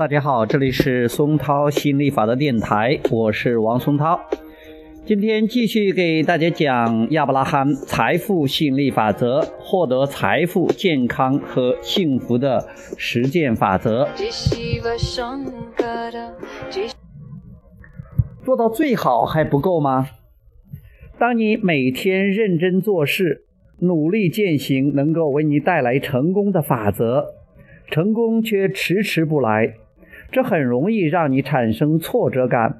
大家好，这里是松涛心理法的电台，我是王松涛。今天继续给大家讲亚伯拉罕财富吸引力法则，获得财富、健康和幸福的实践法则。做到最好还不够吗？当你每天认真做事，努力践行能够为你带来成功的法则，成功却迟迟不来，这很容易让你产生挫折感，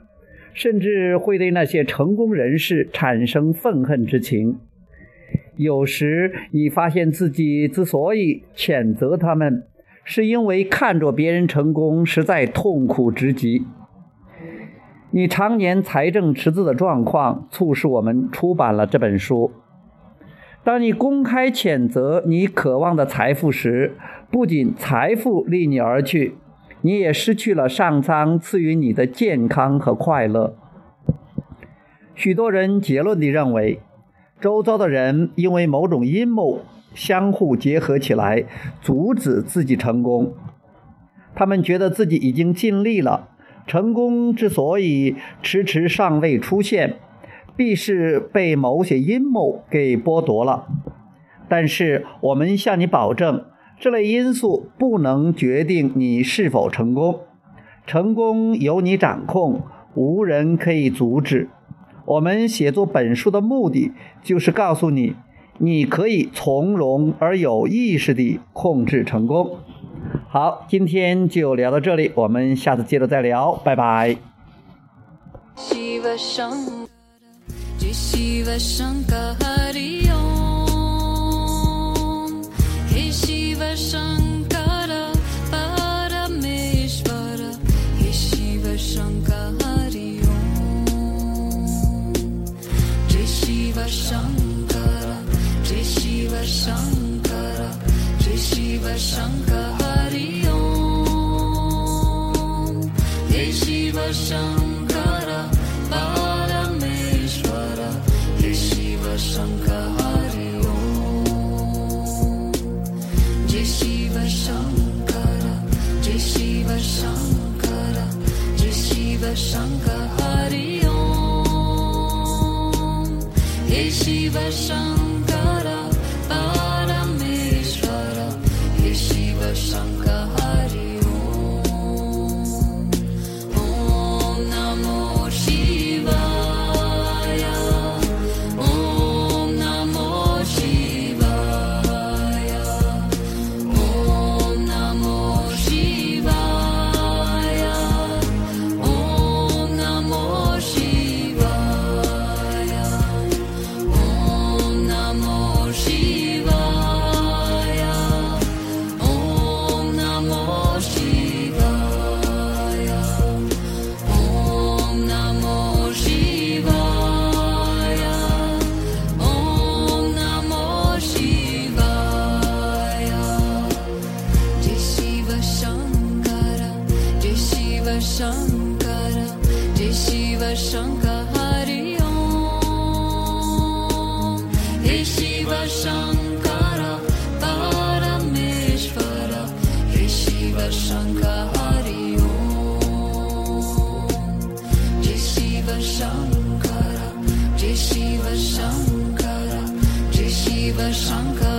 甚至会对那些成功人士产生愤恨之情。有时你发现自己之所以谴责他们，是因为看着别人成功实在痛苦之极。你常年财政赤字的状况，促使我们出版了这本书。当你公开谴责你渴望的财富时，不仅财富离你而去，你也失去了上苍赐予你的健康和快乐。许多人结论地认为，周遭的人因为某种阴谋相互结合起来，阻止自己成功。他们觉得自己已经尽力了。成功之所以迟迟尚未出现，必是被某些阴谋给剥夺了。但是，我们向你保证，这类因素不能决定你是否成功。成功由你掌控，无人可以阻止。我们写作本书的目的，就是告诉你，你可以从容而有意识地控制成功。好，今天就聊到这里，我们下次接着再聊，拜拜。Shankara, Shankara, Shankara, Shankara, Shankara, Shankara, Shankara, Shankara, Shankara, Shankara, Shankara, Shankara Shiva Shankara, Paramishvara, Shiva Shankara. 伤口。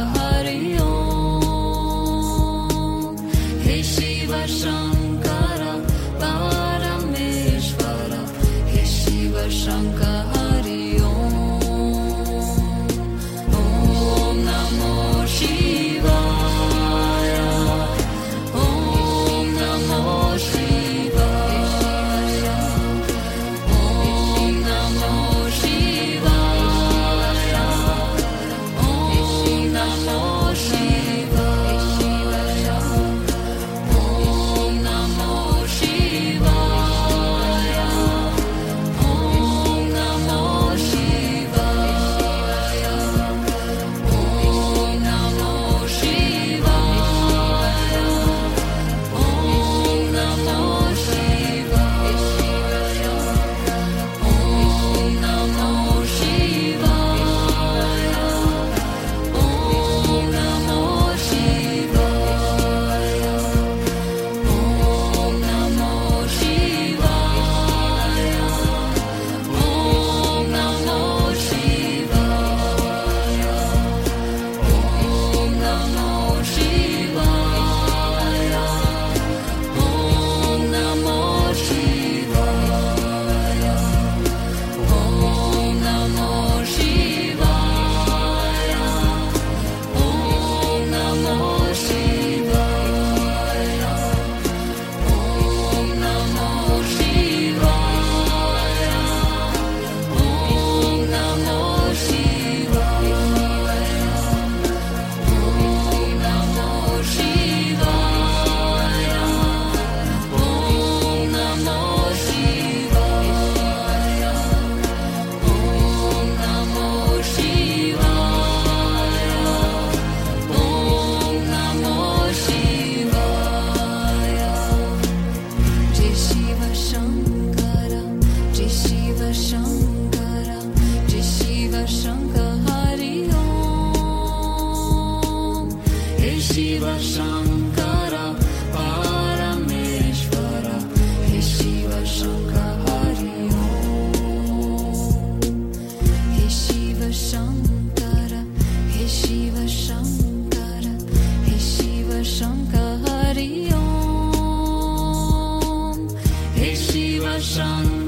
上。